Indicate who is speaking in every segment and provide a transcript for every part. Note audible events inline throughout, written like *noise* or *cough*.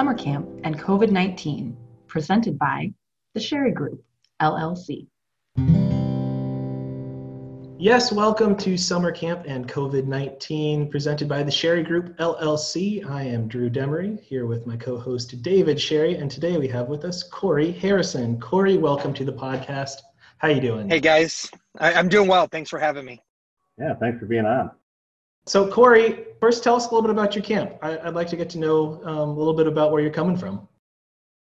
Speaker 1: Summer Camp and COVID 19, presented by the Sherry Group, LLC.
Speaker 2: Yes, welcome to Summer Camp and COVID 19, presented by the Sherry Group LLC. I am Drew Demery here with my co host David Sherry, and today we have with us Cory Harrison. Cory, welcome to the podcast. How you doing?
Speaker 3: Hey guys, I, am doing well. Thanks for having me.
Speaker 4: Yeah, thanks for being on.
Speaker 2: So, Cory, first tell us a little bit about your camp. I, would like to get to know um, a little bit about where you're coming from.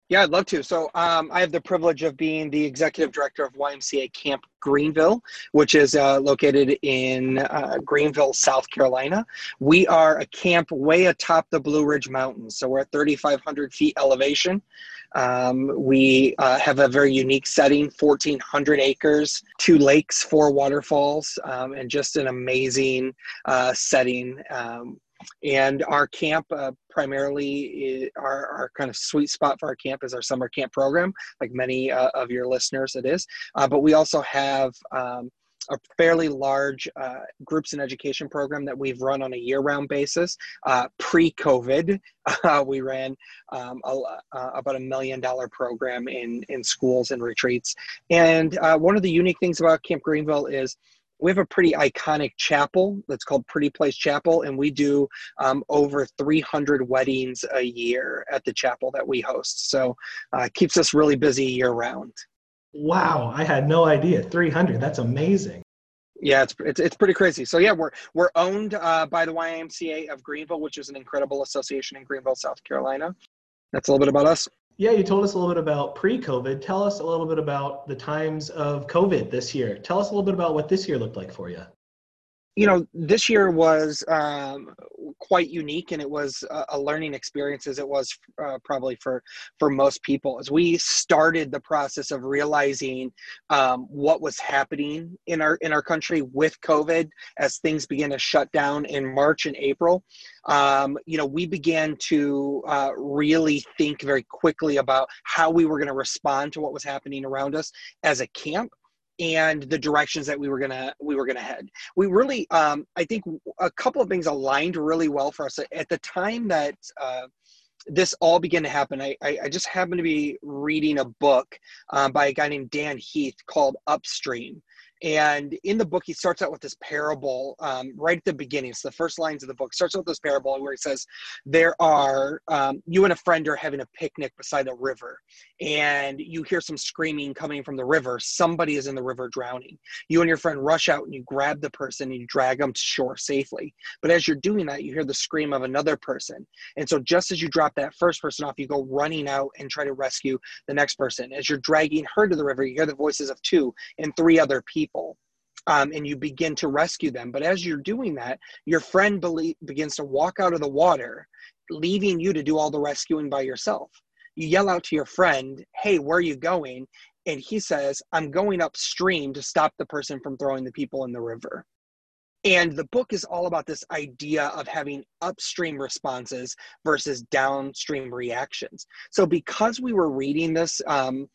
Speaker 3: Yeah, I'd love to. So, um, I have the privilege of being the executive director of YMCA Camp Greenville, which is uh, located in uh, Greenville, South Carolina. We are a camp way atop the Blue Ridge Mountains. So, we're at 3,500 feet elevation. Um, we uh, have a very unique setting 1,400 acres, two lakes, four waterfalls, um, and just an amazing uh, setting. And our camp uh, primarily our, our kind of sweet spot for our camp is our summer camp program like many uh, of your listeners it is uh, but we also have um, a fairly large uh, groups and education program that we've run on a year-round basis. Uh, pre-COVID, *laughs* uh, we ran um, a, uh, about a million dollar program in in schools and retreats. And uh, one of the unique things about Camp Greenville is we have a pretty iconic chapel that's called Pretty Place Chapel, and we do um, over 300 weddings a year at the chapel that we host. So uh, keeps us really busy year round.
Speaker 2: Wow, I had no idea. 300. That's amazing.
Speaker 3: Yeah, it's, it's it's pretty crazy. So yeah, we're we're owned uh, by the YMCA of Greenville, which is an incredible association in Greenville, South Carolina. That's a little bit about us.
Speaker 2: Yeah, you told us a little bit about pre-COVID. Tell us a little bit about the times of COVID this year. Tell us a little bit about what this year looked like for you
Speaker 3: you know, this year was um, quite unique, and it was a, learning experience as it was uh, probably for for most people. As we started the process of realizing um, what was happening in our in our country with COVID, as things began to shut down in March and April, um, you know, we began to uh, really think very quickly about how we were going to respond to what was happening around us as a camp and the directions that we were gonna we were gonna head. We really, um, I think, a couple of things aligned really well for us at the time that. Uh, this all began to happen. I, I, I, just happened to be reading a book um, by a guy named Dan Heath called Upstream. And in the book, he starts out with this parable um, right at the beginning. So the first lines of the book. Starts out with this parable where he says, "There are um, you and a friend are having a picnic beside a river, and you hear some screaming coming from the river. Somebody is in the river drowning. You and your friend rush out and you grab the person and you drag them to shore safely. But as you're doing that, you hear the scream of another person. And so just as you drop that first person off, you go running out and try to rescue the next person. As you're dragging her to the river, you hear the voices of two and three other people." People um, and you begin to rescue them. But as you're doing that, your friend be- begins to walk out of the water, leaving you to do all the rescuing by yourself. You yell out to your friend, Hey, where are you going? And he says, I'm going upstream to stop the person from throwing the people in the river. And the book is all about this idea of having upstream responses versus downstream reactions. So, because we were reading this, um,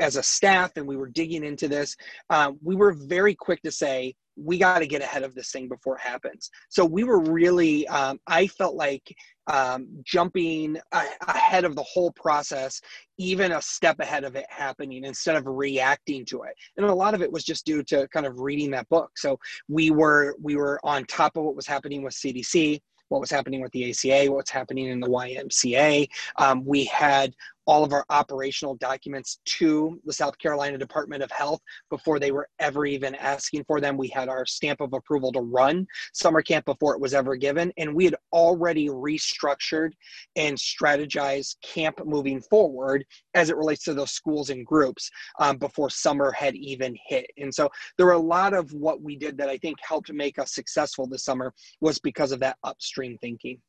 Speaker 3: as a staff and we were digging into this, um, we were very quick to say, we got to get ahead of this thing before it happens. So we were really, um, I felt like um, jumping a- ahead of the whole process, even a step ahead of it happening instead of reacting to it. And a lot of it was just due to kind of reading that book. So we were we were on top of what was happening with CDC what was happening with the ACA, what's happening in the YMCA. Um, we had all of our operational documents to the South Carolina Department of Health before they were ever even asking for them. We had our stamp of approval to run summer camp before it was ever given. And we had already restructured and strategized camp moving forward as it relates to those schools and groups um, before summer had even hit. And so there were a lot of what we did that I think helped make us successful this summer was because of that upstream thinking.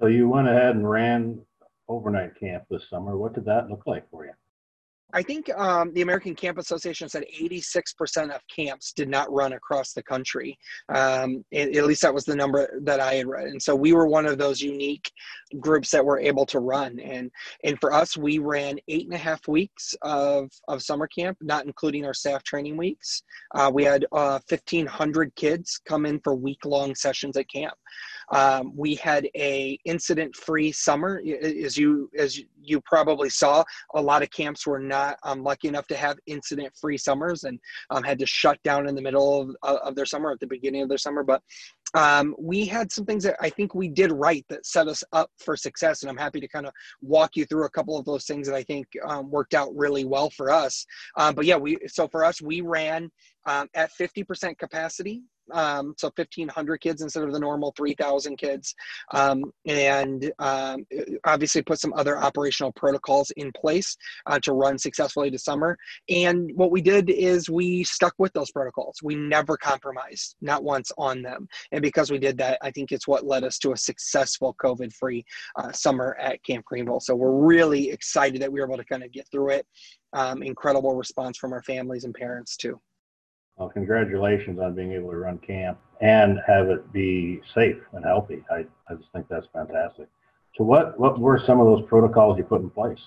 Speaker 4: So you went ahead and ran overnight camp this summer. What did that look like for you?
Speaker 3: I think um, the American Camp Association said 86% of camps did not run across the country. Um, it, at least that was the number that I had read. And so we were one of those unique groups that were able to run. And and for us, we ran eight and a half weeks of, of summer camp, not including our staff training weeks. Uh, we had uh, 1,500 kids come in for week long sessions at camp. Um, we had a incident-free summer, as you as you probably saw. A lot of camps were not um, lucky enough to have incident-free summers and um, had to shut down in the middle of, of their summer, at the beginning of their summer. But um, we had some things that I think we did right that set us up for success. And I'm happy to kind of walk you through a couple of those things that I think um, worked out really well for us. Um, but yeah, we so for us, we ran um, at 50% capacity um, so 1500 kids instead of the normal 3000 kids. Um, and um, obviously put some other operational protocols in place uh, to run successfully to summer. And what we did is we stuck with those protocols. We never compromised not once on them. And because we did that i think it's what led us to a successful covid free uh, summer at camp greenville. So we're really excited that we were able to kind of get through it. Um, incredible response from our families and parents too
Speaker 4: well, congratulations on being able to run camp and have it be safe and healthy. I, I just think that's fantastic. So what, what were some of those protocols you put in place?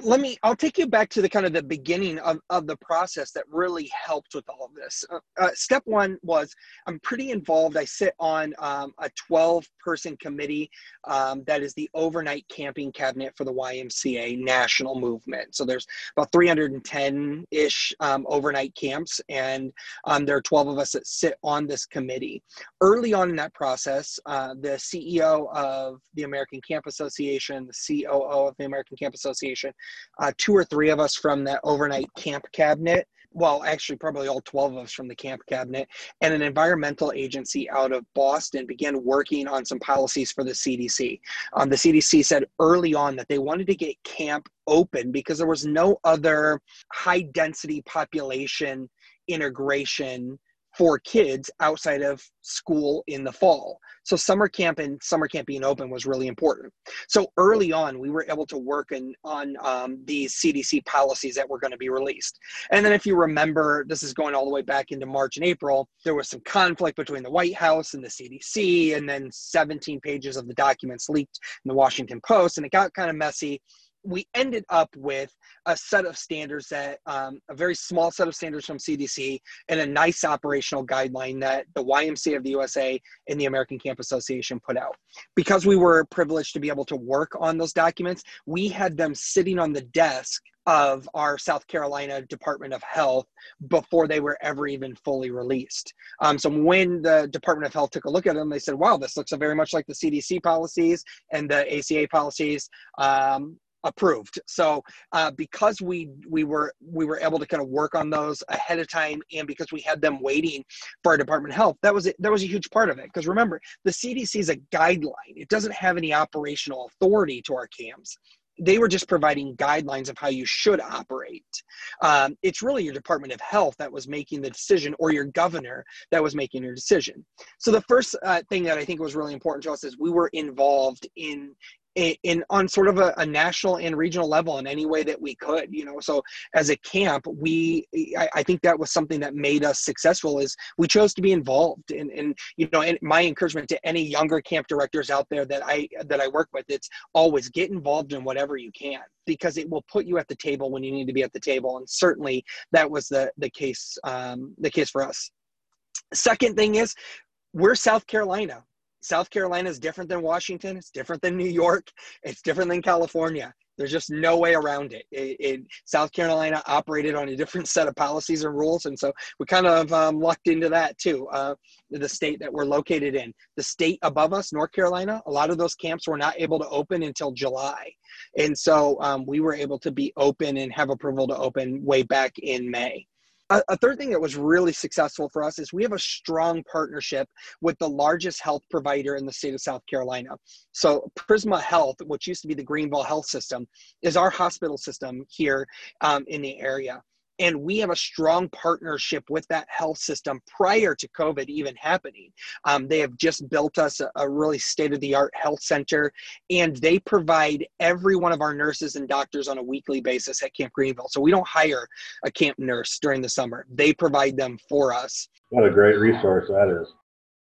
Speaker 3: Let me i'll take you back to the kind of the beginning of, of the process that really helped with all of this. Uh, uh, step one was i'm pretty involved. I sit on um, a 12 person committee um, that is the overnight camping cabinet for the ymca national movement. So there's about 310-ish um, overnight camps and um, there are 12 of us that sit on this committee. Early on in that process uh, the ceo of the american camp association the coo of the american camp association uh, two or three of us from that overnight camp cabinet well, actually, probably all 12 of us from the camp cabinet, and an environmental agency out of Boston began working on some policies for the CDC. Um, the CDC said early on that they wanted to get camp open because there was no other high density population integration for kids outside of school in the fall. So summer camp and summer camp being open was really important. So early on, we were able to work in, on um, these CDC policies that were going to be released. And then if you remember, this is going all the way back into March and April, there was some conflict between the White House and the CDC, and then 17 pages of the documents leaked in the Washington Post, and it got kind of messy we ended up with a set of standards that um, a very small set of standards from CDC and a nice operational guideline that the YMCA of the USA and the American Camp Association put out. Because we were privileged to be able to work on those documents, we had them sitting on the desk of our South Carolina Department of Health before they were ever even fully released. Um, so when the Department of Health took a look at them, they said, "Wow, this looks very much like the CDC policies and the ACA policies." Um, approved. So uh, because we we were we were able to kind of work on those ahead of time, and because we had them waiting for our Department of Health, that was it, that was a huge part of it. Because remember, the CDC is a guideline; it doesn't have any operational authority to our camps. They were just providing guidelines of how you should operate. Um, it's really your Department of Health that was making the decision, or your governor that was making your decision. So the first uh, thing that I think was really important to us is we were involved in in, on sort of a, a, national and regional level in any way that we could you know? So as a camp we I, I, think that was something that made us successful is we chose to be involved and and you know and my encouragement to any younger camp directors out there that i that i work with it's always get involved in whatever you can because it will put you at the table when you need to be at the table. And certainly that was the the case um, the case for us. Second thing is we're south carolina South Carolina is different than Washington. It's different than New York. It's different than California. There's just no way around it. it, it South Carolina operated on a different set of policies and rules, and so we kind of um, lucked into that too. Uh, the state that we're located in, the state above us, North Carolina, a lot of those camps were not able to open until July, and so um, we were able to be open and have approval to open way back in May. A, a, third thing that was really successful for us is we have a strong partnership with the largest health provider in the state of South Carolina. So, Prisma Health, which used to be the Greenville Health System, is our hospital system here um, in the area and we have a strong partnership with that health system prior to covid even happening. Um, they have just built us a, a really state-of-the-art health center and they provide every one of our nurses and doctors on a weekly basis at camp greenville. So we don't hire a camp nurse during the summer. They provide them for us.
Speaker 4: What a great resource that is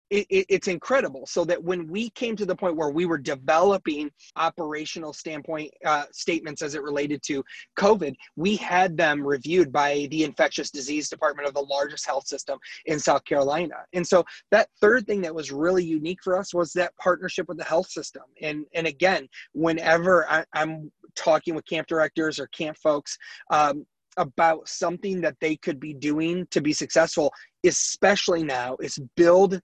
Speaker 3: it, it, it's incredible. So that when we came to the point where we were developing operational standpoint uh, statements as it related to COVID, we had them reviewed by the infectious disease department of the largest health system in South Carolina. And so that third thing that was really unique for us was that partnership with the health system. And and again, whenever I, am talking with camp directors or camp folks, um, about something that they could be doing to be successful, especially now, is build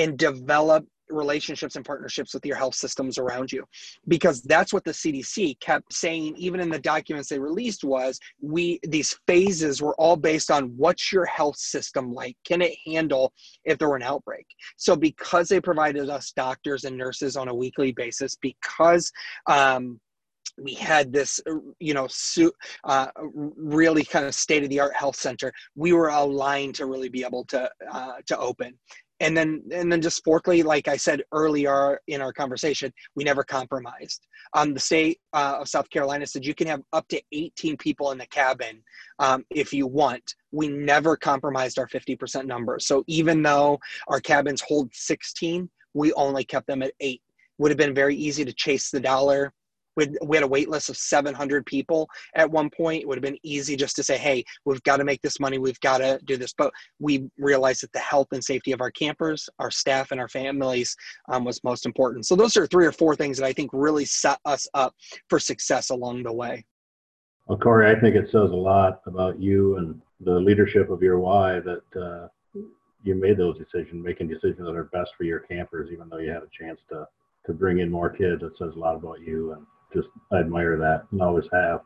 Speaker 3: and develop relationships and partnerships with your health systems around you. Because that's what the cdc kept saying even in the documents they released was we these phases were all based on what's your health system like? Can it handle if there were an outbreak? So because they provided us doctors and nurses on a weekly basis because um, we had this you know uh, really kind of state of the art health center we were aligned to really be able to uh, to open and then and then just fourthly like i said earlier in our conversation we never compromised. Um, the state uh, of south carolina said you can have up to 18 people in the cabin um, if you want. We never compromised our 50% number. So even though our cabins hold 16 we only kept them at 8 would have been very easy to chase the dollar we we had a wait list of 700 people at one point. It would have been easy just to say, hey, we've got to make this money. We've got to do this. But we realized that the health and safety of our campers, our staff, and our families um, was most important. So those are three or four things that I think really set us up for success along the way.
Speaker 4: Well, Cory, I think it says a lot about you and the leadership of your Y that uh, you made those decisions, making decisions that are best for your campers, even though you had a chance to to bring in more kids. It says a lot about you and just I admire that and always have.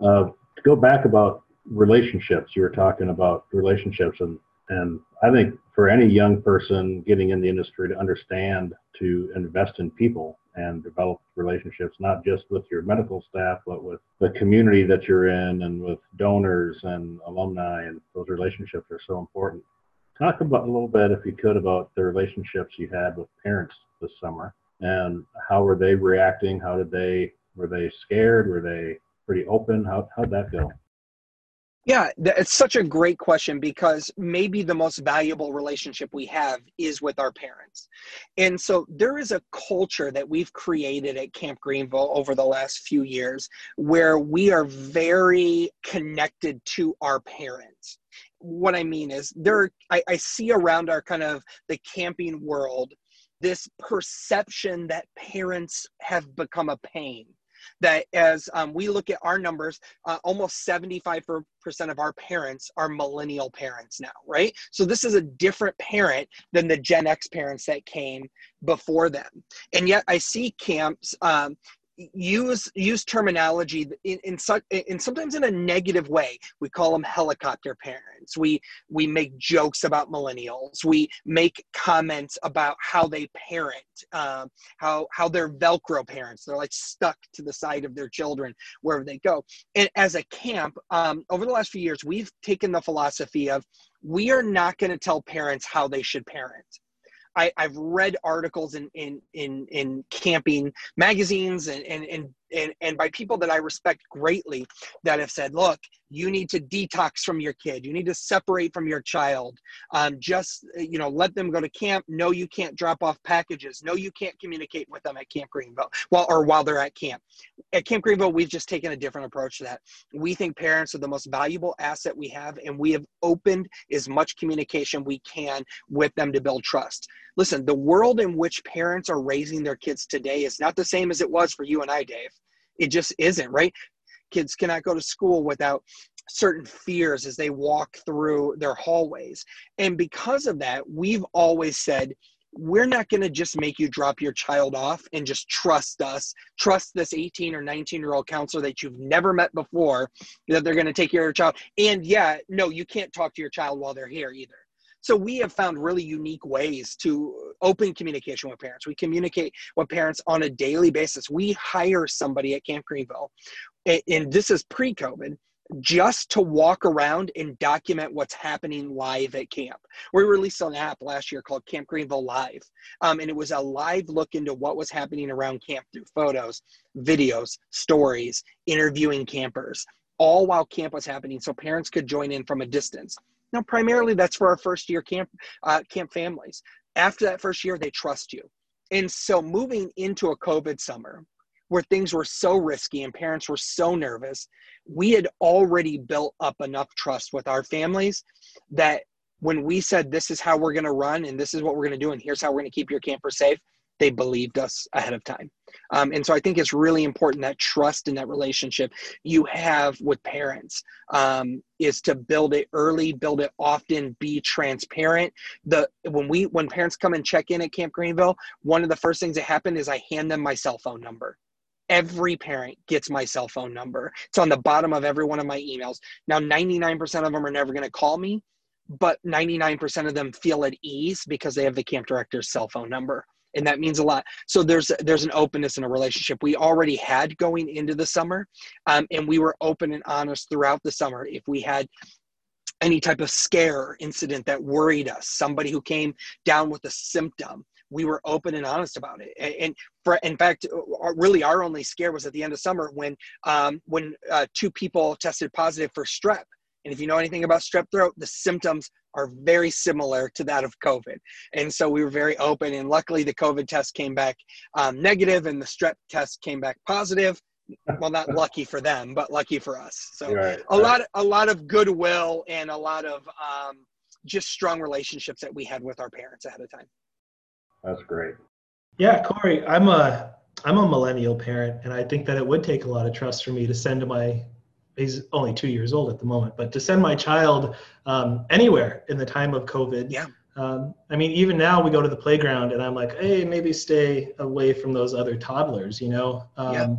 Speaker 4: Uh, to go back about relationships, you were talking about relationships, and and I think for any young person getting in the industry to understand to invest in people and develop relationships, not just with your medical staff, but with the community that you're in and with donors and alumni, and those relationships are so important. Talk about a little bit, if you could, about the relationships you had with parents this summer and how were they reacting? How did they were they scared? Were they pretty open? How how'd that go?
Speaker 3: Yeah, it's such a great question because maybe the most valuable relationship we have is with our parents. And so there is a culture that we've created at Camp Greenville over the last few years where we are very connected to our parents. What I mean is there I, I see around our kind of the camping world this perception that parents have become a pain. That as um, we look at our numbers uh, almost 75% of our parents are millennial parents now right? So this is a different parent than the gen x parents that came before them. And yet i see camps um, use use terminology in, in such in sometimes in a negative way. We call them helicopter parents. We we make jokes about millennials. We make comments about how they parent um, how how they're velcro parents. They're like stuck to the side of their children wherever they go. And as a camp um, over the last few years we've taken the philosophy of we are not going to tell parents how they should parent I, have read articles in, in in in camping magazines and, and and and and by people that I respect greatly that have said, look, you need to detox from your kid, you need to separate from your child. Um, just you know, let them go to camp. No, you can't drop off packages. No, you can't communicate with them at Camp Greenville. Well, or while they're at camp. At Camp Greenville, we've just taken a different approach to that. We think parents are the most valuable asset we have, and we have opened as much communication we can with them to build trust. Listen, the world in which parents are raising their kids today is not the same as it was for you and I, Dave. It just isn't, right? Kids cannot go to school without certain fears as they walk through their hallways. And because of that, we've always said, we're not going to just make you drop your child off and just trust us, trust this 18 or 19 year old counselor that you've never met before, that they're going to take care of your child. And yeah, no, you can't talk to your child while they're here either. So we have found really unique ways to open communication with parents. We communicate with parents on a daily basis. We hire somebody at Camp Greenville, and this is pre-COVID, just to walk around and document what's happening live at camp. We released an app last year called Camp Greenville Live, um, and it was a live look into what was happening around camp through photos, videos, stories, interviewing campers, all while camp was happening, so parents could join in from a distance. Now, primarily that's for our first year camp uh, camp families. after that first year, they trust you. And so moving into a COVID summer where things were so risky and parents were so nervous, we had already built up enough trust with our families that when we said this is how we're going to run and this is what we're going to do and here's how we're going to keep your camper safe they believed us ahead of time. Um, and so i think it's really important that trust in that relationship you have with parents um, is to build it early build it often be transparent. The when we when parents come and check in at camp greenville one of the first things that happen is i hand them my cell phone number. Every parent gets my cell phone number. It's on the bottom of every one of my emails. Now 99% of them are never going to call me but 99% of them feel at ease because they have the camp director's cell phone number and that means a lot. So there's there's an openness in a relationship. We already had going into the summer um, and we were open and honest throughout the summer. If we had any type of scare incident that worried us somebody who came down with a symptom we were open and honest about it. And for in fact really our only scare was at the end of summer when um, when uh, two people tested positive for strep and if you know anything about strep throat, the symptoms are very similar to that of COVID. And so we were very open. And luckily, the COVID test came back um, negative and the strep test came back positive. Well, not *laughs* lucky for them, but lucky for us. So right. a lot, a lot of goodwill and a lot of um, just strong relationships that we had with our parents ahead of time.
Speaker 4: That's great.
Speaker 2: Yeah, Cory, I'm a I'm a millennial parent, and I think that it would take a lot of trust for me to send my he's only two years old at the moment, but to send my child um, anywhere in the time of COVID.
Speaker 3: Yeah.
Speaker 2: Um, I mean, even now we go to the playground and I'm like, hey, maybe stay away from those other toddlers, you know? Um, yeah.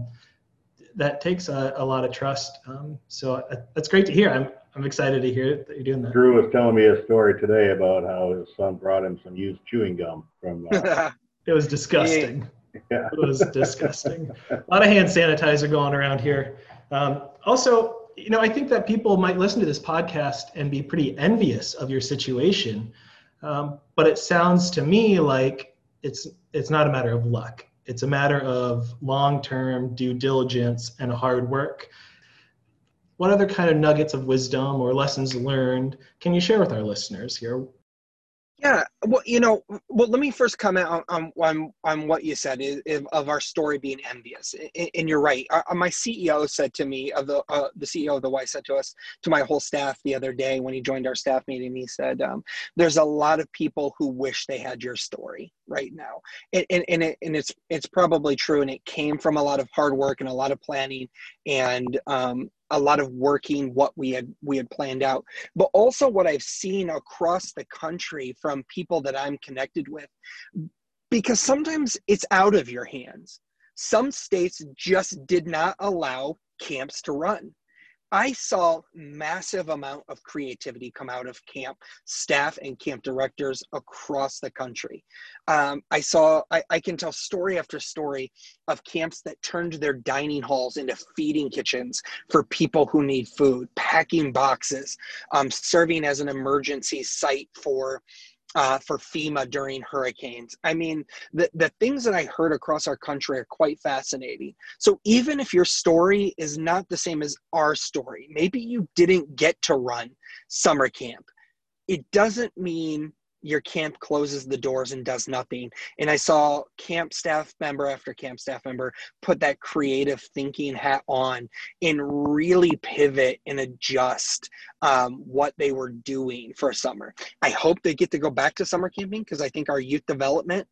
Speaker 2: That takes a, a, lot of trust. Um, so uh, that's great to hear. I'm, I'm excited to hear that you're doing that.
Speaker 4: Drew was telling me a story today about how his son brought him some used chewing gum from. Uh, *laughs*
Speaker 2: it was disgusting. Yeah. It was disgusting. a lot of hand sanitizer going around here. Um, also, you know, I think that people might listen to this podcast and be pretty envious of your situation, um, but it sounds to me like it's it's not a matter of luck. It's a matter of long-term due diligence and hard work. What other kind of nuggets of wisdom or lessons learned can you share with our listeners here?
Speaker 3: Yeah, well, you know, well, let me first comment on on, on, what you said is, is, of our story being envious, and, and you're right. Uh, uh my CEO said to me, of the uh, the CEO of the Y said to us, to my whole staff the other day when he joined our staff meeting, he said, um, "There's a lot of people who wish they had your story right now," and and and, it, and it's it's probably true, and it came from a lot of hard work and a lot of planning, and um, a lot of working what we had we had planned out. But also what i've seen across the country from people that i'm connected with because sometimes it's out of your hands. Some states just did not allow camps to run I saw massive amount of creativity come out of camp staff and camp directors across the country. Um, I saw, I, I, can tell story after story of camps that turned their dining halls into feeding kitchens for people who need food, packing boxes, um, serving as an emergency site for uh, for FEMA during hurricanes. I mean, the, the things that I heard across our country are quite fascinating. So even if your story is not the same as our story, maybe you didn't get to run summer camp, it doesn't mean your camp closes the doors and does nothing. And I saw camp staff member after camp staff member put that creative thinking hat on and really pivot and adjust um, what they were doing for summer. I hope they get to go back to summer camping because I think our youth development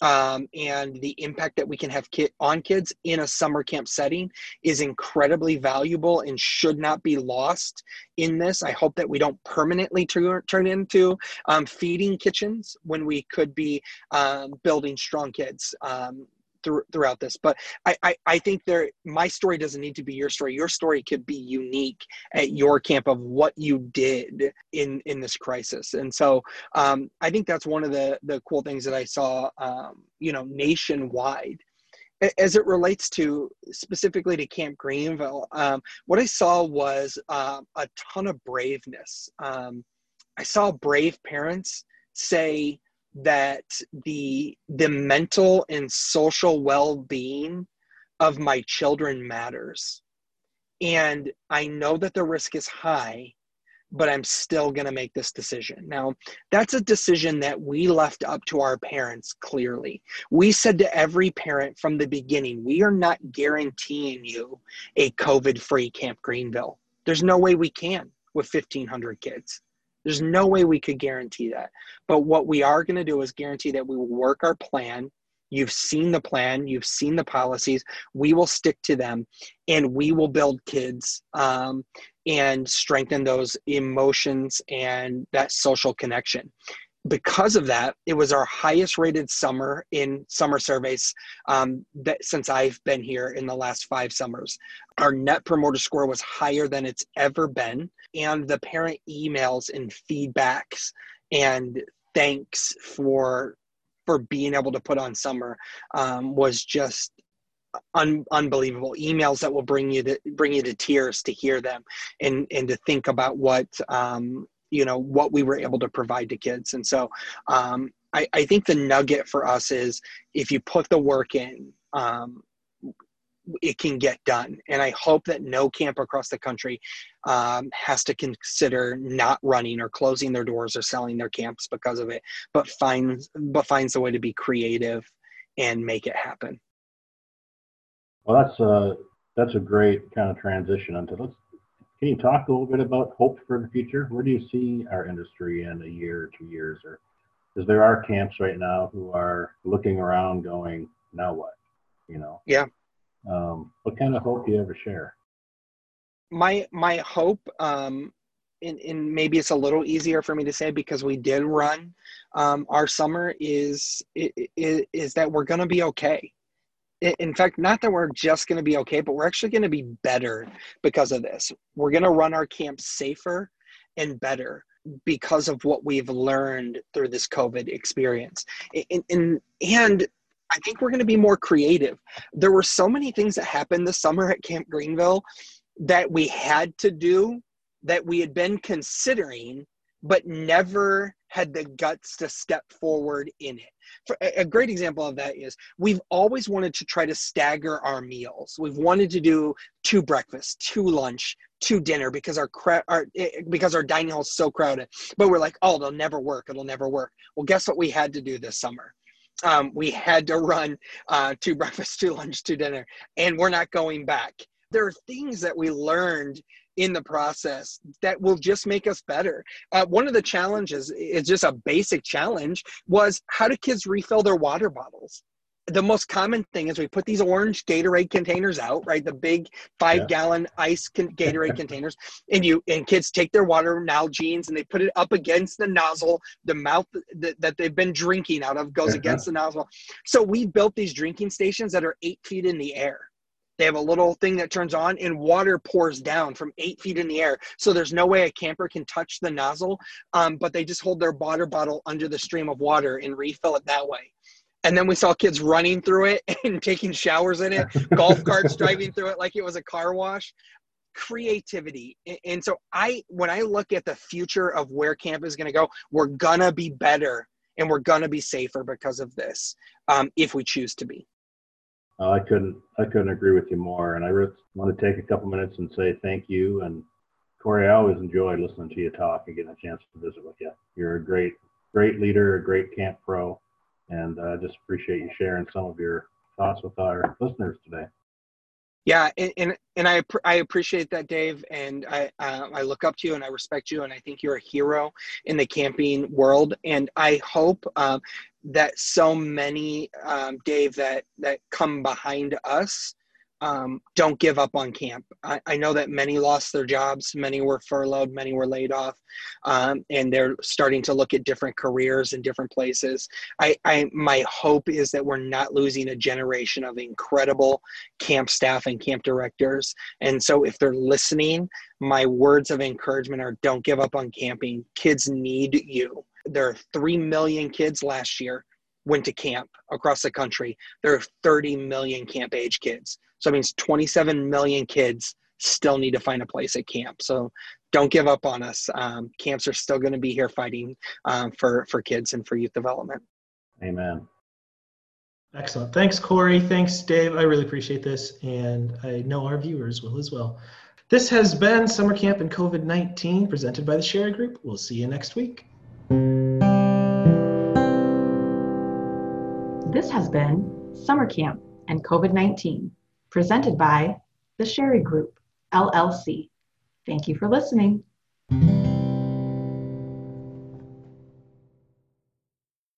Speaker 3: um, and the impact that we can have on kids in a summer camp setting is incredibly valuable and should not be lost in this. I hope that we don't permanently turn, turn into um, feeding kitchens when we could be um, building strong kids. Through, throughout this. But I, I, I think there my story doesn't need to be your story. Your story could be unique at your camp of what you did in in this crisis. And so um, I think that's one of the the cool things that I saw um, you know nationwide as it relates to specifically to Camp Greenville, um, what I saw was uh, a ton of braveness. Um, I saw brave parents say, that the the mental and social well-being of my children matters and i know that the risk is high but I'm still going to make this decision. Now, that's a decision that we left up to our parents clearly. We said to every parent from the beginning, we are not guaranteeing you a COVID free Camp Greenville. There's no way we can with 1,500 kids. There's no way we could guarantee that. But what we are going to do is guarantee that we will work our plan. You've seen the plan, you've seen the policies. We will stick to them and we will build kids um, and strengthen those emotions and that social connection. Because of that, it was our highest rated summer in summer surveys um, that since I've been here in the last five summers. Our net promoter score was higher than it's ever been, and the parent emails and feedbacks and thanks for for being able to put on summer um, was just un- unbelievable emails that will bring you to bring you to tears to hear them and and to think about what um, you know what we were able to provide to kids. And so um, I, I think the nugget for us is if you put the work in um, it can get done. And i hope that no camp across the country um, has to consider not running or closing their doors or selling their camps because of it but finds but finds a way to be creative and make it happen.
Speaker 4: Well, that's a uh, that's a great kind of transition into let's. Can you talk a little bit about hope for the future? Where do you see our industry in a year or two years, or because there are camps right now who are looking around, going, "Now what?" You know.
Speaker 3: Yeah.
Speaker 4: Um, what kind of hope do you ever share?
Speaker 3: My my hope, um, and, and maybe it's a little easier for me to say because we did run um, our summer is, is is that we're going to be okay in fact, not that we're just going to be okay, but we're actually going to be better because of this. We're going to run our camps safer and better because of what we've learned through this COVID experience. And, and, and I think we're going to be more creative. There were so many things that happened this summer at Camp Greenville that we had to do that we had been considering, but never had the guts to step forward in it. For a great example of that is we've always wanted to try to stagger our meals. We've wanted to do two breakfasts, two lunch, two dinner because our, our eh, because our dining hall is so crowded. But we're like, oh, it'll never work. It'll never work. Well, guess what we had to do this summer? Um, we had to run uh, two *laughs* breakfasts, two lunch, two dinner, and we're not going back. There are things that we learned in the process that will just make us better. Uh, one of the challenges is just a basic challenge was how do kids refill their water bottles? the most common thing is we put these orange Gatorade containers out, right? The big five yeah. gallon ice con- *laughs* Gatorade containers, and you and kids take their water Nalgene's and they put it up against the nozzle. The mouth that, that they've been drinking out of goes against the nozzle. So we built these drinking stations that are eight feet in the air. They have a little thing that turns on and water pours down from eight feet in the air. So there's no way a camper can touch the nozzle, um, but they just hold their water bottle under the stream of water and refill it that way. And then we saw kids running through it *laughs* and taking showers in it, *laughs* golf carts driving through it like it was a car wash. Creativity. And so I when I look at the future of where camp is gonna go, we're gonna be better and we're gonna be safer because of this, um, if we choose to be.
Speaker 4: I couldn't I couldn't agree with you more. And I really want to take a couple minutes and say thank you. And Cory, I always enjoy listening to you talk and getting a chance to visit with you. You're a great great leader, a great camp pro, and I uh, just appreciate you sharing some of your thoughts with our listeners today.
Speaker 3: Yeah, and and, and I I appreciate that, Dave, and I uh, I look up to you and I respect you, and I think you're a hero in the camping world, and I hope um, that so many um, dave that that come behind us um, don't give up on camp. I, I, know that many lost their jobs many were furloughed many were laid off um, and they're starting to look at different careers in different places. I, I my hope is that we're not losing a generation of incredible camp staff and camp directors. And so if they're listening my words of encouragement are don't give up on camping. Kids need you. There are 3 million kids last year went to camp across the country. There are 30 million camp age kids. So I means 27 million kids still need to find a place at camp. So don't give up on us. Um, camps are still going to be here fighting um, for, for kids and for youth development.
Speaker 4: Amen.
Speaker 2: Excellent. Thanks, Cory. Thanks, Dave. I really appreciate this, and I know our viewers will as well. This has been Summer Camp and COVID 19 presented by the Share Group. We'll see you next week.
Speaker 1: This has been Summer Camp and COVID 19 presented by the Sherry Group, LLC. Thank you for listening.